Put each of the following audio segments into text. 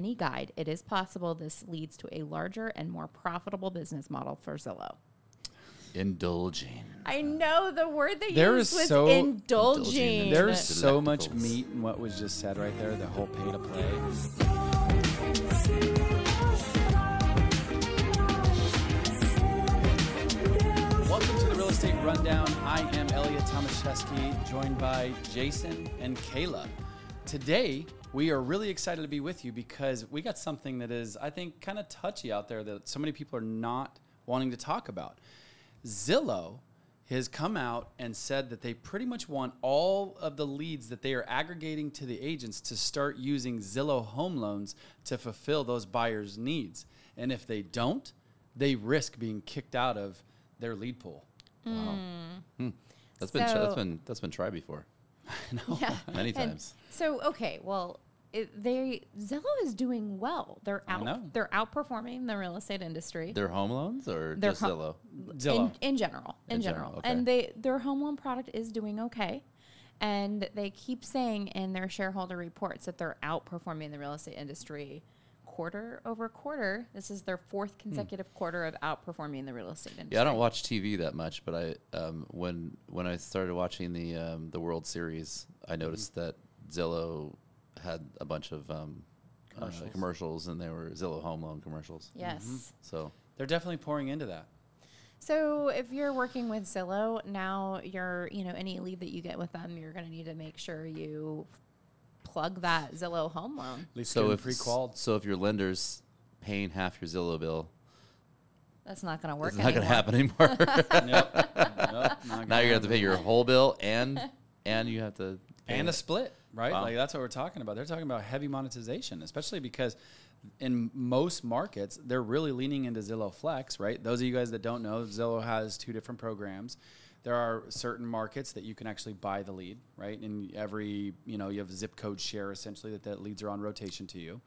any guide, it is possible this leads to a larger and more profitable business model for Zillow. Indulging. I know the word they There used is was so- indulging. Indulging. There's so much meat in what was just said right there, the whole pay to play. Welcome to the Real Estate Rundown. I am Eliot Tomaszewski, joined by Jason and Kala. Today, we are really excited to be with you because we got something that is, I think, kind of touchy out there that so many people are not wanting to talk about. Zillow has come out and said that they pretty much want all of the leads that they are aggregating to the agents to start using Zillow home loans to fulfill those buyers' needs. And if they don't, they risk being kicked out of their lead pool. Mm. Hmm. That's been that's So- been that's been tried before Yeah. many And times. so okay, well, it, they Zillow is doing well. They're I know. out. They're outperforming the real estate industry. Their home loans or Their just Zillow? Zillow. In, in general, in, In general, general, okay. and they their home loan product is doing okay, and they keep saying in their shareholder reports that they're outperforming the real estate industry quarter over quarter. This is their fourth consecutive quarter of outperforming the real estate industry. Yeah, I don't watch TV that much, but I um, when when I started watching the um, the World Series, I noticed that Zillow had a bunch of um, commercials. Commercials. commercials, and they were Zillow home loan commercials. Yes. So They're definitely pouring into that. So if you're working with Zillow, now you're, you know, any lead that you get with them, you're going to need to make sure you plug that Zillow home loan. So if free qualified. so if your lender's paying half your Zillow bill, That's not going to work it's not going to anymore. happen anymore. Nope. Nope, now you're going to have to pay your whole bill and and you have to pay and a split, right? Wow. Like that's what we're talking about. They're talking about heavy monetization, especially because in most markets they're really leaning into Zillow Flex, right? Those of you guys that don't know, Zillow has two different programs. There are certain markets that you can actually buy the lead, right? And every, you know, you have zip code share essentially that that leads are on rotation to you.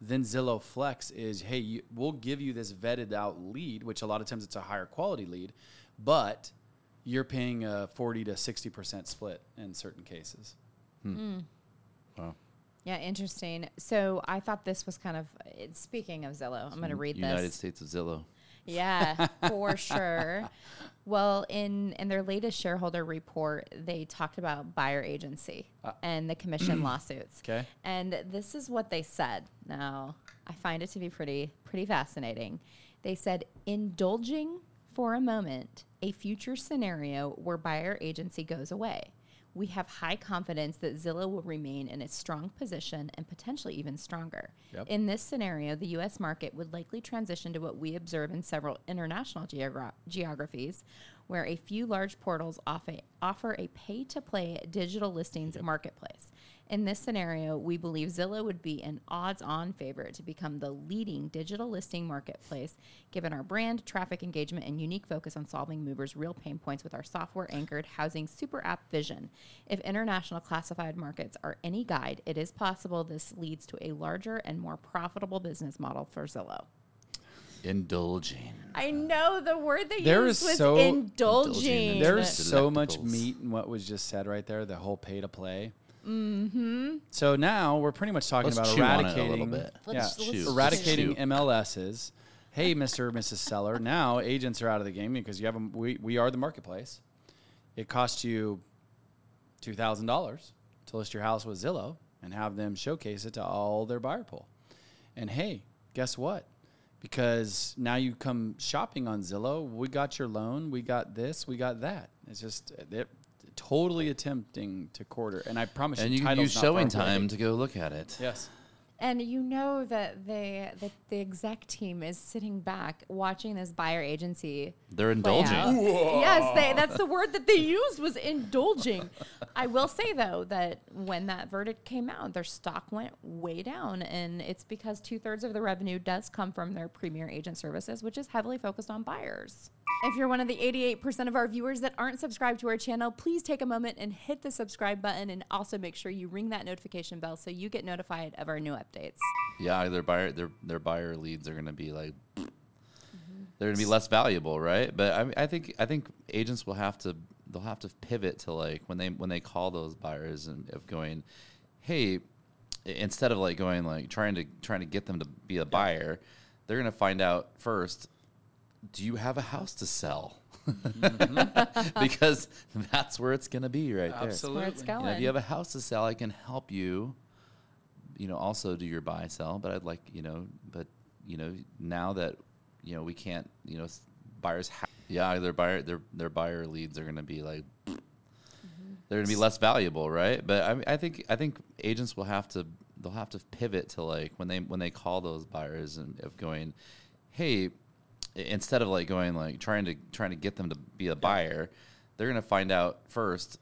Then Zillow Flex is, hey, you, we'll give you this vetted out lead, which a lot of times it's a higher quality lead, but you're paying a 40 to 60% split in certain cases. Hmm. Hmm. Wow. Yeah, interesting. So I thought this was kind of, it's- speaking of Zillow, I'm going to read United this. United States of Zillow. Yeah, for sure. Well, in in their latest shareholder report, they talked about buyer agency uh, and the commission lawsuits. Okay. And this is what they said. Now, I find it to be pretty pretty fascinating. They said indulging for a moment a future scenario where buyer agency goes away. We have high confidence that Zillow will remain in a strong position and potentially even stronger. Yep. In this scenario, the U.S. market would likely transition to what we observe in several international geogra- geographies, where a few large portals offer, offer a pay to play digital listings marketplace. In this scenario, we believe Zillow would be an odds on favorite to become the leading digital listing marketplace, given our brand, traffic engagement, and unique focus on solving movers' real pain points with our software anchored housing super app vision. If international classified markets are any guide, it is possible this leads to a larger and more profitable business model for Zillow. Indulging. I know the word they There used is was so- indulging. Indulging. There's so much meat in what was just said right there, the whole pay to play. Mm-hmm. So now we're pretty much talking Let's about chew on it a eradicating, little bit. Let's- let's eradicating Chew. MLSs. Hey, Mr. or Mrs. Seller, now agents are out of the game because you have a, we, we are the marketplace. It costs you two thousand dollars to list your house with Zillow and have them showcase it to all their buyer pool. And hey, guess what? Because now you come shopping on Zillow, we got your loan, we got this, we got that. It's just they're totally attempting to quarter. And I promise And you, you can title's use not far showing away. time to go look at it. Yes. And you know that they that the exec team is sitting back watching this buyer agency. They're indulging. Yes, they, that's the word that they used was indulging. I will say though that when that verdict came out, their stock went way down, and it's because two thirds of the revenue does come from their premier agent services, which is heavily focused on buyers. If you're one of the 88% of our viewers that aren't subscribed to our channel, please take a moment and hit the subscribe button and also make sure you ring that notification bell so you get notified of our new updates. Yeah, their buyer their their buyer leads are going to be like Mm-hmm. they're going to be less valuable, right? But I, I think I think agents will have to they'll have to pivot to like when they when they call those buyers and of going, hey, instead of like going like trying to trying to get them to be a buyer, they're gonna find out first. Do you have a house to sell? Mm-hmm. because that's where it's gonna be right there. Absolutely. You know, if you have a house to sell, I can help you. You know, also do your buy sell, but I'd like you know, but you know, now that you know we can't, you know, buyers. Ha- yeah, their buyer, their their buyer leads are going to be like, they're going to be less valuable, right? But I, mean, I think I think agents will have to they'll have to pivot to like when they when they call those buyers and of going, hey, i- instead of like going like trying to trying to get them to be a buyer, they're going to find out first.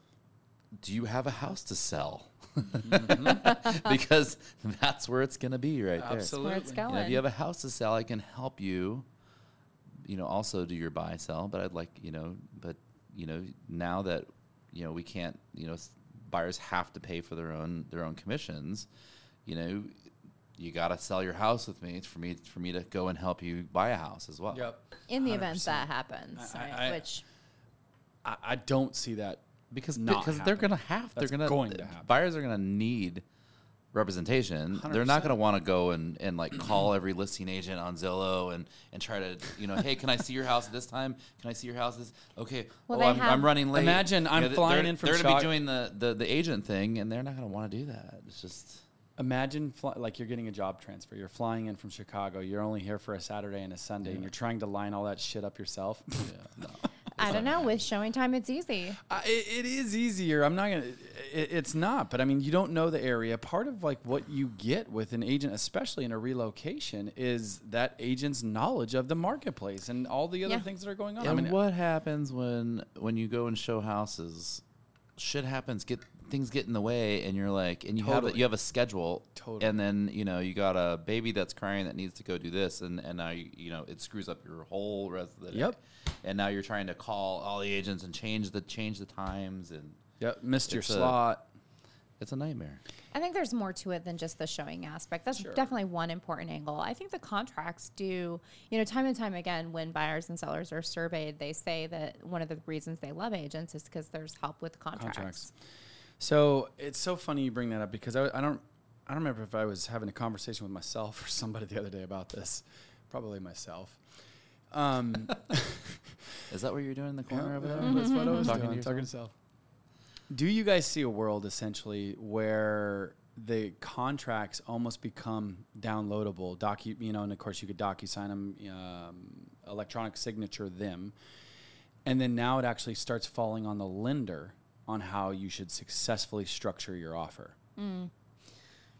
Do you have a house to sell? Mm-hmm. because that's where it's going to be right there. Absolutely. Where it's You know, if you have a house to sell, I can help you. You know, also do your buy sell, but I'd like you know, but you know, now that you know we can't, you know, buyers have to pay for their own their own commissions. You know, you got to sell your house with me for me for me to go and help you buy a house as well. Yep. in the event 100%. that happens, I- right? I- Which I, I don't see that because not because they're gonna have they're gonna going to happen. buyers are gonna need representation they're not gonna want to go and, and like call every listing agent on zillow and and try to you know hey can i see your house this time can i see your house this okay Well, oh I'm, have- I'm running late Imagine I'm th- flying in from they're gonna Chi- be doing the, the the agent thing and they're not gonna want to do that it's just Imagine fly, like you're getting a job transfer. You're flying in from Chicago. You're only here for a Saturday and a Sunday, and you're trying to line all that shit up yourself. yeah no I don't know. With ShowingTime, it's easy. I, it, it is easier. I'm not gonna. It, it's not, but I mean, you don't know the area. Part of like what you get with an agent, especially in a relocation, is that agent's knowledge of the marketplace and all the other Yeah. things that are going on. and I mean, what happens when when you go and show houses shit happens get things get in the way and you're like and you have Totally. a, you have a schedule Totally. and then you know you got a baby that's crying that needs to go do this and and now you, you know it screws up your whole rest of the day Yep. and now you're trying to call all the agents and change the change the times and yep, missed your It's a- slot. it's a nightmare I think there's more to it than just the showing aspect. That's Sure. definitely one important angle. I think the contracts do, you know, time and time again, when buyers and sellers are surveyed, they say that one of the reasons they love agents is because there's help with contracts. Contracts. So it's so funny you bring that up because I, I don't I don't remember if I was having a conversation with myself or somebody the other day about this. Probably myself. Um, is that what you're doing in the yeah, corner over yeah, there that's what I was Talking to doing. yourself? Talking to self. Do you guys see a world essentially where the contracts almost become downloadable? Docu, you know, and of course you could DocuSign them, um, electronic signature them, and then now it actually starts falling on the lender on how you should successfully structure your offer.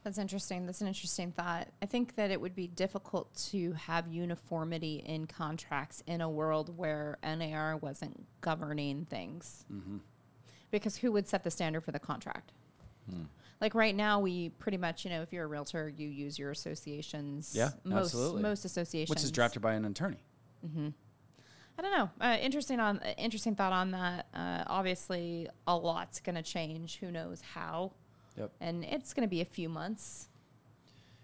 That's interesting. That's an interesting thought. I think that it would be difficult to have uniformity in contracts in a world where NAR wasn't governing things. Mm-hmm. Because who would set the standard for the contract? Hmm. Like right now, we pretty much, you know, if you're a realtor, you use your associations. Yeah, most, absolutely. Most associations. Which is drafted by an attorney. I don't know. Uh, interesting on uh, interesting thought on that. Uh, obviously, a lot's going to change. Who knows how? Yep. And it's going to be a few months.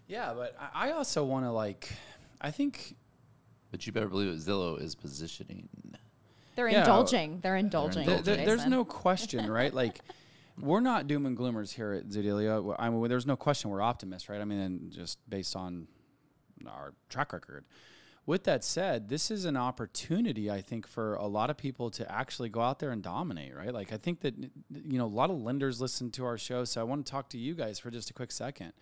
Yeah, but I I also want to like, I think but you better believe it Zillow is positioning They're Yeah. indulging. They're indulging. There- there- there's no question, right? Like, we're not doom and gloomers here at Zoodealio. I mean, there's no question we're optimists, right? I mean, and just based on our track record. With that said, this is an opportunity, I think, for a lot of people to actually go out there and dominate, right? Like, I think that, you know, a lot of lenders listen to our show. So I want to talk to you guys for just a quick second.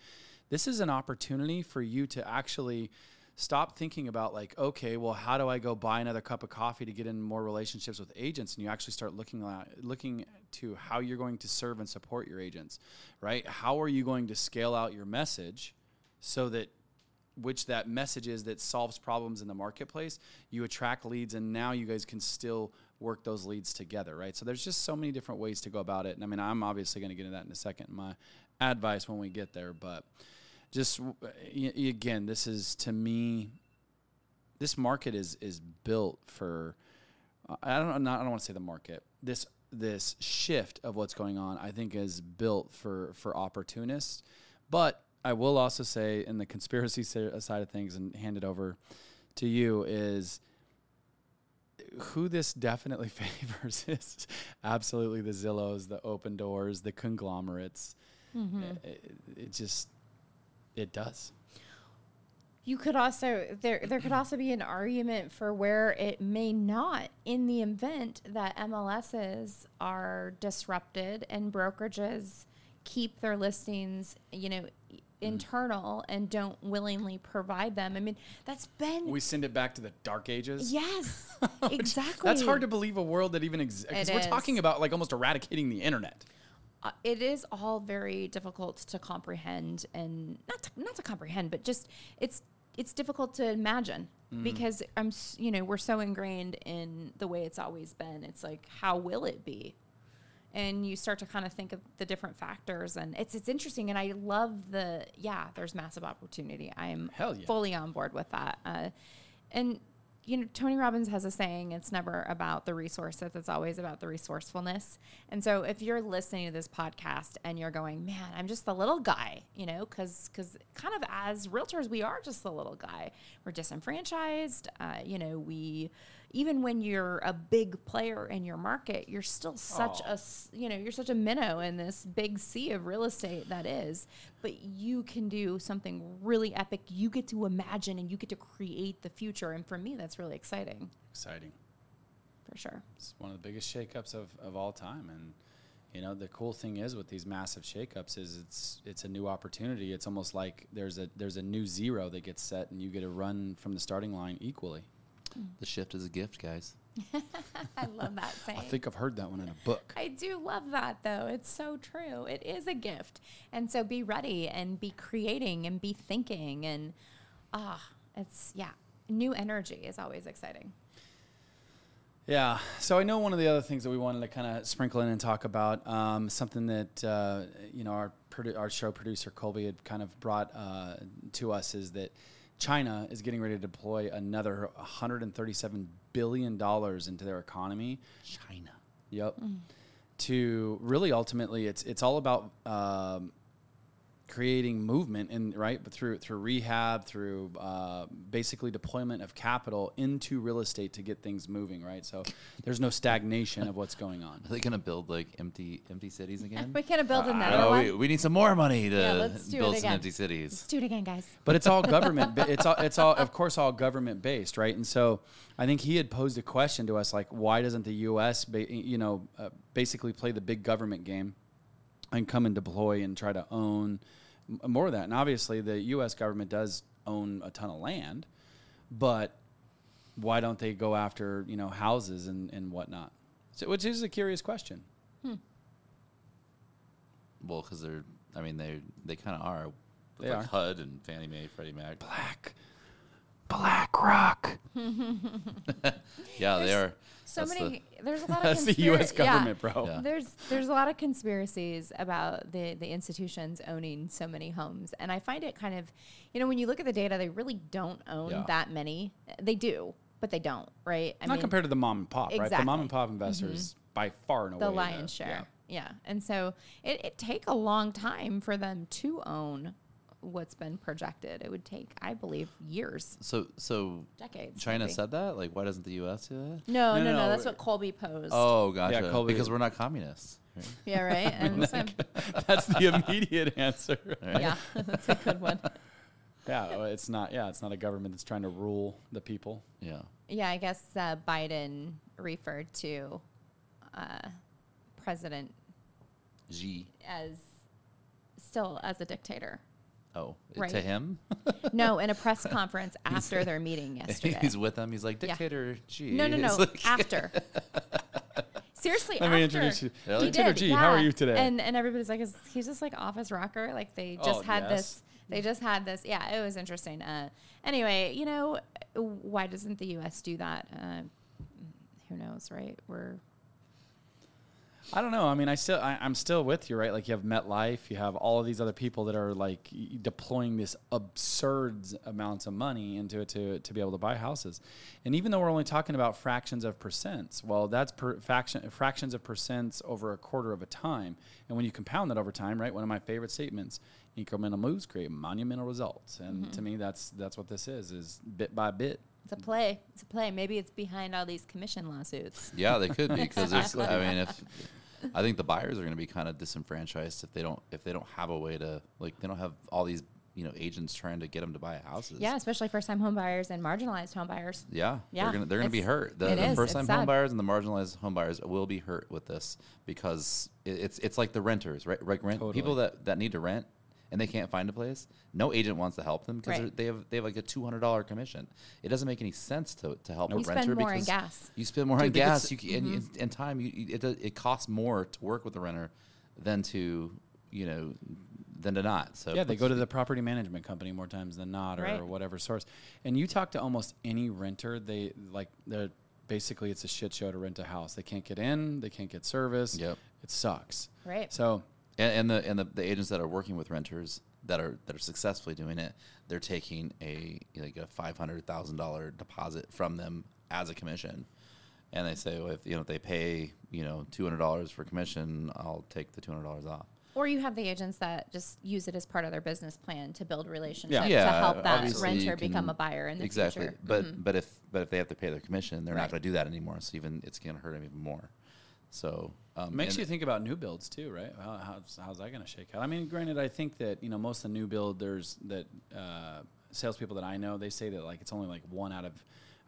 This is an opportunity for you to actually stop thinking about like okay well how do i go buy another cup of coffee to get in more relationships with agents and you actually start looking at looking to how you're going to serve and support your agents right how are you going to scale out your message so that which that message is that solves problems in the marketplace you attract leads and now you guys can still work those leads together right? So there's just so many different ways to go about it and i mean i'm obviously going to get into that in a second my advice when we get there but just again this is to me this market is is built for I don't not, I don't want to say the market this this shift of what's going on I think is built for for opportunists but I will also say in the conspiracy side of things and hand it over to you is who this definitely favors is absolutely the Zillows, the Opendoors, the conglomerates. Mm-hmm. It, it just it does. You could also there there could also be an argument for where it may not in the event that MLSs are disrupted and brokerages keep their listings, you know, internal and don't willingly provide them. I mean, that's been We send it back to the dark ages. yes, exactly. That's hard to believe a world that even exists. Because we're talking about like almost eradicating the internet. uh, it is all very difficult to comprehend and not to, not to comprehend but just it's it's difficult to imagine because i'm you know we're so ingrained in the way it's always been it's like how will it be and you start to kind of think of the different factors and it's it's interesting and i love the yeah there's massive opportunity. I am Hell yeah. fully on board with that. Uh, and you know tony robbins has a saying it's never about the resources it's always about the resourcefulness. And so if you're listening to this podcast and you're going man i'm just the little guy you know because because kind of as realtors we are just the little guy. We're disenfranchised uh, you know we even when you're a big player in your market you're still such a you know you're such a minnow in this big sea of real estate that is but you can do something really epic you get to imagine and you get to create the future and for me that's really exciting Exciting. for sure It's one of the biggest shakeups of, of all time. And you know, the cool thing is with these massive shakeups is it's it's a new opportunity. It's almost like there's a there's a new zero that gets set and you get to run from the starting line equally. The shift is a gift, guys. i love that saying I think I've heard that one in a book. I do love that though. It's so true. It is a gift. And so be ready and be creating and be thinking and ah, it's yeah, new energy is always exciting. Yeah. So I know one of the other things that we wanted to kind of sprinkle in and talk about, um, something that uh, you know our produ- our show producer Colby had kind of brought uh, to us is that China is getting ready to deploy another 137 billion dollars into their economy. China. Yep. To really ultimately, it's it's all about um, creating movement and right, but through through rehab, through uh, basically deployment of capital into real estate to get things moving. Right. So there's no stagnation of what's going on. Are they gonna build like empty empty cities again? We can't build another Oh, one. we, we need some more money to Yeah, let's do it build some empty cities. Let's do it again, guys. but it's all government. ba- It's all it's all of course all government based, right? And so I think he had posed a question to us like, why doesn't the U.S. Ba- you know uh, basically play the big government game and come and deploy and try to own more of that? And obviously, the U.S. government does own a ton of land, but why don't they go after you know houses and and whatnot? So, which is a curious question. Hmm. Well, because they're, I mean, they they kind of are. They like are. HUD and Fannie Mae, Freddie Mac. Black, BlackRock. Yeah, they are. So That's the- many there's a lot of That's the conspira- U.S. yeah. government, bro. Yeah. There's there's a lot of conspiracies about the the institutions owning so many homes, and I find it kind of, you know, when you look at the data, they really don't own Yeah. that many. They do, but they don't, right? I Not compared to the mom and pop, right? The mom and pop mm-hmm. investors by far and away the lion's yeah. share. Yeah. And so it it take a long time for them to own what's been projected. It would take, I believe, years, So so decades. China maybe. said that. Like, why doesn't the U.S. do that? No, No, no, no. no, That's what Colby posed. Oh, gotcha. Yeah, Colby- because we're not communists. right? Yeah, right. And so, That's the immediate answer. yeah, that's a good one. Yeah, it's not. Yeah, it's not a government that's trying to rule the people. Yeah. Yeah, I guess uh, Biden referred to uh, President Xi. as still as a dictator. Oh, Right. to him. No, in a press conference after their meeting yesterday. He's with them. He's like Yeah. dictator Xi. no, no, no. Like- after. Seriously, Let me after. introduce you. Really? Dictator did, Xi, how are you today? And and everybody's like, is, he's just like office rocker. Like they just Oh, had yes. this. They just had this. Yeah, it was interesting. Uh, anyway, you know, why doesn't the U.S. do that? Uh, who knows, right? We're I don't know. I mean, I still, I, I'm still with you, right? Like you have MetLife, you have all of these other people that are like deploying this absurd amounts of money into it to to be able to buy houses. And even though we're only talking about fractions of percents, well, that's per, fraction, fractions of percents over a quarter of a time. And when you compound that over time, right? One of my favorite statements: incremental moves create monumental results. And mm-hmm. to me, that's that's what this is: is bit by bit. It's a play. It's a play. Maybe it's behind all these commission lawsuits. Yeah, they could be because there's. I mean, if I think the buyers are going to be kind of disenfranchised if they don't if they don't have a way to like they don't have all these you know agents trying to get them to buy houses. Yeah, especially first time home buyers and marginalized home buyers. Yeah, Yeah, they're gonna they're gonna be hurt. The, the first time it's home sad. buyers and the marginalized home buyers will be hurt with this because it, it's it's like the renters, right? Like rent people that, that need to rent and they can't find a place. No agent wants to help them because Right. they have they have like a two hundred dollar commission. It doesn't make any sense to, to help You a spend renter more on because gas. you spend more Dude, on gas. You c- and, mm-hmm. and, and time. You, you- it it costs more to work with a renter than to you know than to not. So Yeah, they go to the property management company more times than not, or Right. whatever source. And you talk to almost any renter, they like they're basically it's a shit show to rent a house. They can't get in, they can't get service. Yep. it sucks. Right. So And, and the and the, the agents that are working with renters that are that are successfully doing it, they're taking a like a five hundred thousand dollar deposit from them as a commission, and they say, well, if you know if they pay you know two hundred dollars for commission, I'll take the two hundred dollars off. Or you have the agents that just use it as part of their business plan to build relationships Yeah. to help that obviously you renter become a buyer in the exactly. future. But Mhm. but if but if they have to pay their commission, they're Right. not going to do that anymore. So even it's going to hurt them even more. So um, makes you think about new builds too, right? How, how's, how's that going to shake out? I mean, granted, I think that you know most of the new builders that uh, salespeople that I know, they say that like it's only like one out of,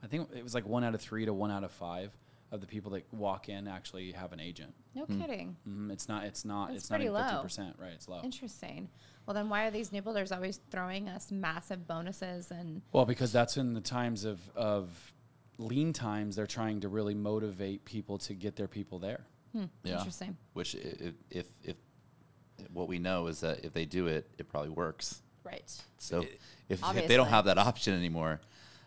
I think it was like one out of three to one out of five of the people that walk in actually have an agent. No kidding. hmm It's not. It's not. That's it's not pretty even low. fifty percent. Right. It's low. Interesting. Well, then why are these new builders always throwing us massive bonuses and Well, because that's in the times of of lean times. They're trying to really motivate people to get their people there. Hmm, yeah. interesting? Which if, if if what we know is that if they do it, it probably works. Right. So if, if they don't have that option anymore,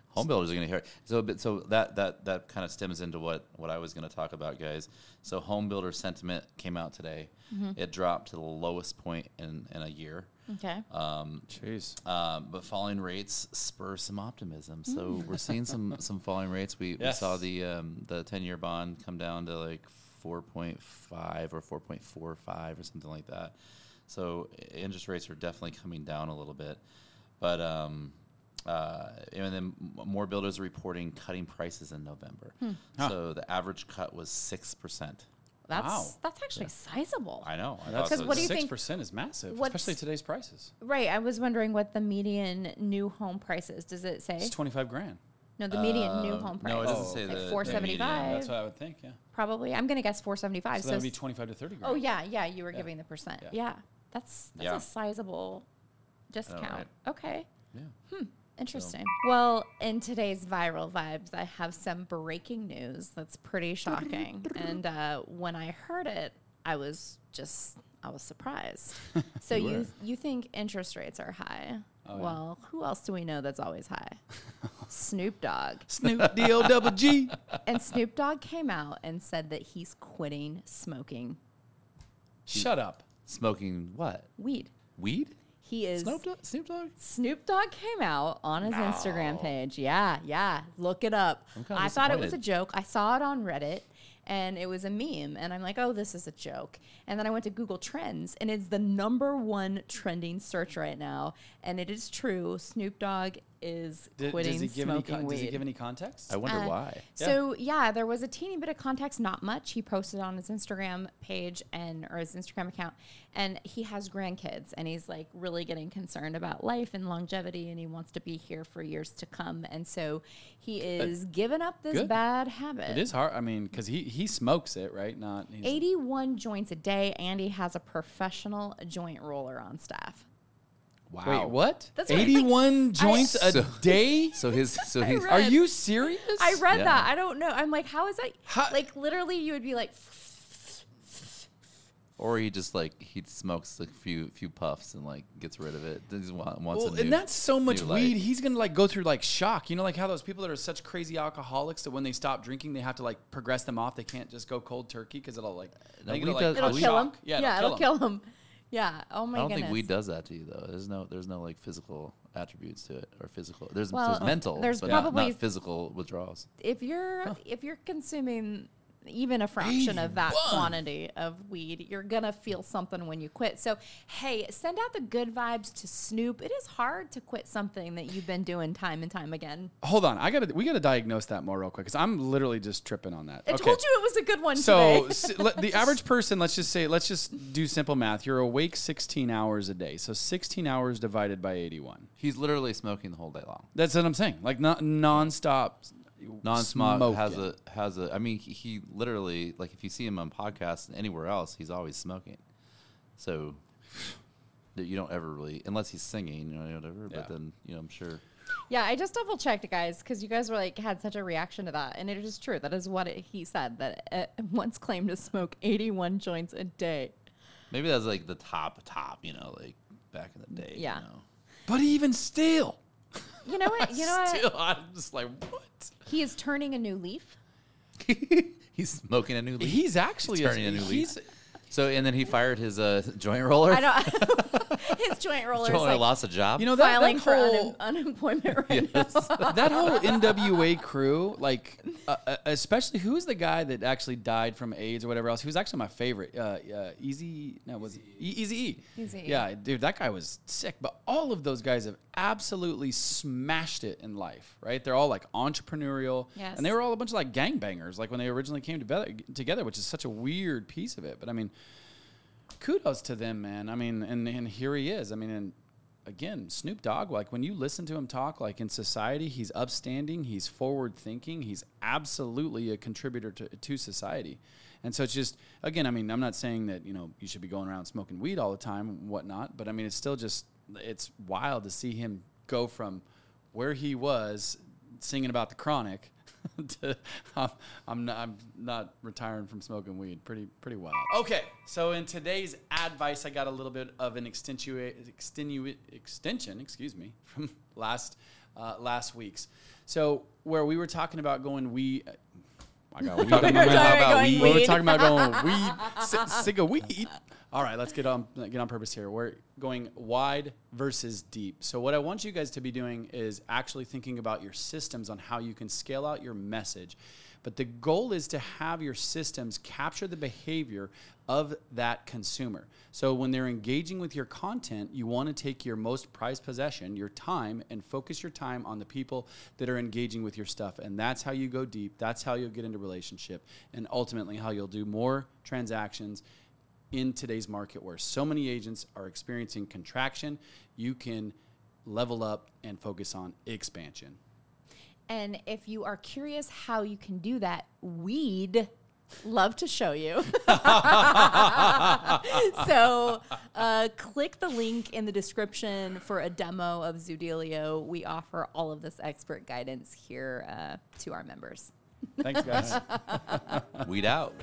home builders are going to hear. it. So but so that that that kind of stems into what what I was going to talk about, guys. So home builder sentiment came out today. Mm-hmm. It dropped to the lowest point in in a year. Okay. Um, Jeez. um, but falling rates spur some optimism. So we're seeing some some falling rates. We, we saw the um, the ten year bond come down to like four point five or four point four five or something like that. So interest rates are definitely coming down a little bit. But um, uh, and then more builders are reporting cutting prices in November. Huh. So the average cut was six percent. That's Wow. that's actually sizable. I know. I That's thought Because what do you six think- percent is massive, what's- especially today's prices. Right. I was wondering what the median new home price is. Does it say? It's twenty five grand. No, the median new Uh, home price. no, it doesn't Oh, say okay. the Like the four seventy median. five. That's what I would think. Yeah. Probably. I'm gonna guess four seventy five. So that would be twenty five to thirty grand. Oh yeah, yeah. You were Yeah. giving the percent. Yeah. Yeah. That's that's Yeah. a sizable discount. right? Okay. Yeah. Interesting. Well, in today's viral vibes, I have some breaking news that's pretty shocking. and uh, when I heard it, I was just I was surprised. so You you were. you think interest rates are high? Oh, yeah. well, who else do we know that's always high? Snoop Dogg. Snoop D O double G. And Snoop Dogg came out and said that he's quitting smoking Shut up. Smoking what? weed. Weed? He is Snoop Dogg? Snoop Dogg? Snoop Dogg came out on his Instagram page. Yeah, yeah. Look it up. I'm kinda I thought it was a disappointed. joke. I saw it on Reddit and it was a meme. And I'm like, oh, this is a joke. And then I went to Google Trends and it's the number one trending search right now. And it is true. Snoop Dogg is Did, quitting does he give any? smoking Con- weed. does he give any context? I wonder Uh, why. So yeah, there was a teeny bit of context, not much. He posted on his Instagram page and or his Instagram account, and he has grandkids, and he's like really getting concerned about life and longevity, and he wants to be here for years to come, and so he is giving up this Good. bad habit. It is hard. I mean, because he he smokes it, right? Not 81 joints a day, and he has a professional joint roller on staff. Wow. Wait, what? That's what I- Eighty-one joints a So- day? So his so he's read- Are you serious? I read Yeah. that. I don't know. I'm like, how is that? How- like literally, you would be like, or he just like he smokes a few few puffs and like gets rid of it. He just wa- wants Well, a new, and that's so much new light. weed. He's gonna like go through like shock. You know, like how those people that are such crazy alcoholics that when they stop drinking, they have to like progress them off. They can't just go cold turkey because it'll like No, I think weed it'll, it'll kill him. shock. Yeah, yeah, it'll, kill 'em. kill him. Yeah. Oh my I don't goodness. think weed does that to you though. There's no there's no like physical attributes to it or physical. There's, Well, there's mental, there's but probably- not physical withdrawals. if you're if you're consuming even a fraction of that quantity of weed, you're gonna feel something when you quit. So, hey, send out the good vibes to Snoop. It is hard to quit something that you've been doing time and time again. Hold on, I gotta we gotta diagnose that more real quick because I'm literally just tripping on that. I told you it was a good one. So today. s- le- the average person, let's just say, let's just do simple math. You're awake 16 hours a day, so 16 hours divided by 81. He's literally smoking the whole day long. That's what I'm saying. Like not nonstop. Non-smoke has a has a. I mean, he, he literally like if you see him on podcasts and anywhere else, he's always smoking. So that you don't ever really, unless he's singing, you know, whatever. Yeah. But then you know, I'm sure. yeah, I just double checked, guys, because you guys were like had such a reaction to that, and it is true. That is what it, he said. That uh, once claimed to smoke 81 joints a day. Maybe that's like the top top. You know, like back in the day. Yeah. You know. But even still, You know what? You know what? I'm just like, what? He is turning a new leaf. he's smoking a new leaf. He's actually He's turning a new he's, leaf. So and then he fired his uh, joint roller. I don't. his joint rollers Joint roller like lost a job. You know that, filing that for whole unemployment right Yes. now. that whole NWA crew, like, uh, uh, especially who's the guy that actually died from AIDS or whatever else? He was actually my favorite. Uh, uh, Easy, no, was E- Easy E. Eazy-E. Yeah, dude, that guy was sick. But all of those guys have absolutely smashed it in life, right? They're all like entrepreneurial, Yes. and they were all a bunch of like gangbangers, like when they originally came together, together, which is such a weird piece of it. But I mean, kudos to them, man. I mean, and and here he is. I mean, and again, Snoop Dogg. Like when you listen to him talk, like in society, he's upstanding, he's forward thinking, he's absolutely a contributor to to society. And so it's just again, I mean, I'm not saying that you know you should be going around smoking weed all the time and whatnot, but I mean, it's still just it's wild to see him go from where he was singing about the chronic to I'm, I'm not I'm not retiring from smoking weed. Pretty pretty wild. Okay, so in today's advice, I got a little bit of an extenua- extenu- extension, excuse me, from last uh, last week's. So where we were talking about going weed. I got weed. talking about About going We were talking about going weed, cig of weed. All right, let's get on get on purpose here. We're going wide versus deep. So what I want you guys to be doing is actually thinking about your systems on how you can scale out your message. But the goal is to have your systems capture the behavior of that consumer. So when they're engaging with your content, you want to take your most prized possession, your time, and focus your time on the people that are engaging with your stuff. And that's how you go deep. That's how you'll get into relationship, and ultimately how you'll do more transactions in today's market where so many agents are experiencing contraction. You can level up and focus on expansion. And if you are curious how you can do that, we'd love to show you. so uh, click the link in the description for a demo of Zoodealio. We offer all of this expert guidance here uh, to our members. Thanks, guys. Weed out.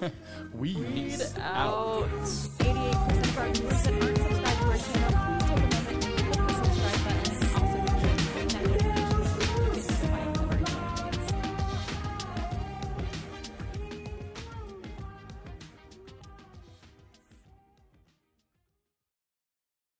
Weed Out. 88% of our viewers that aren't subscribed to our channel,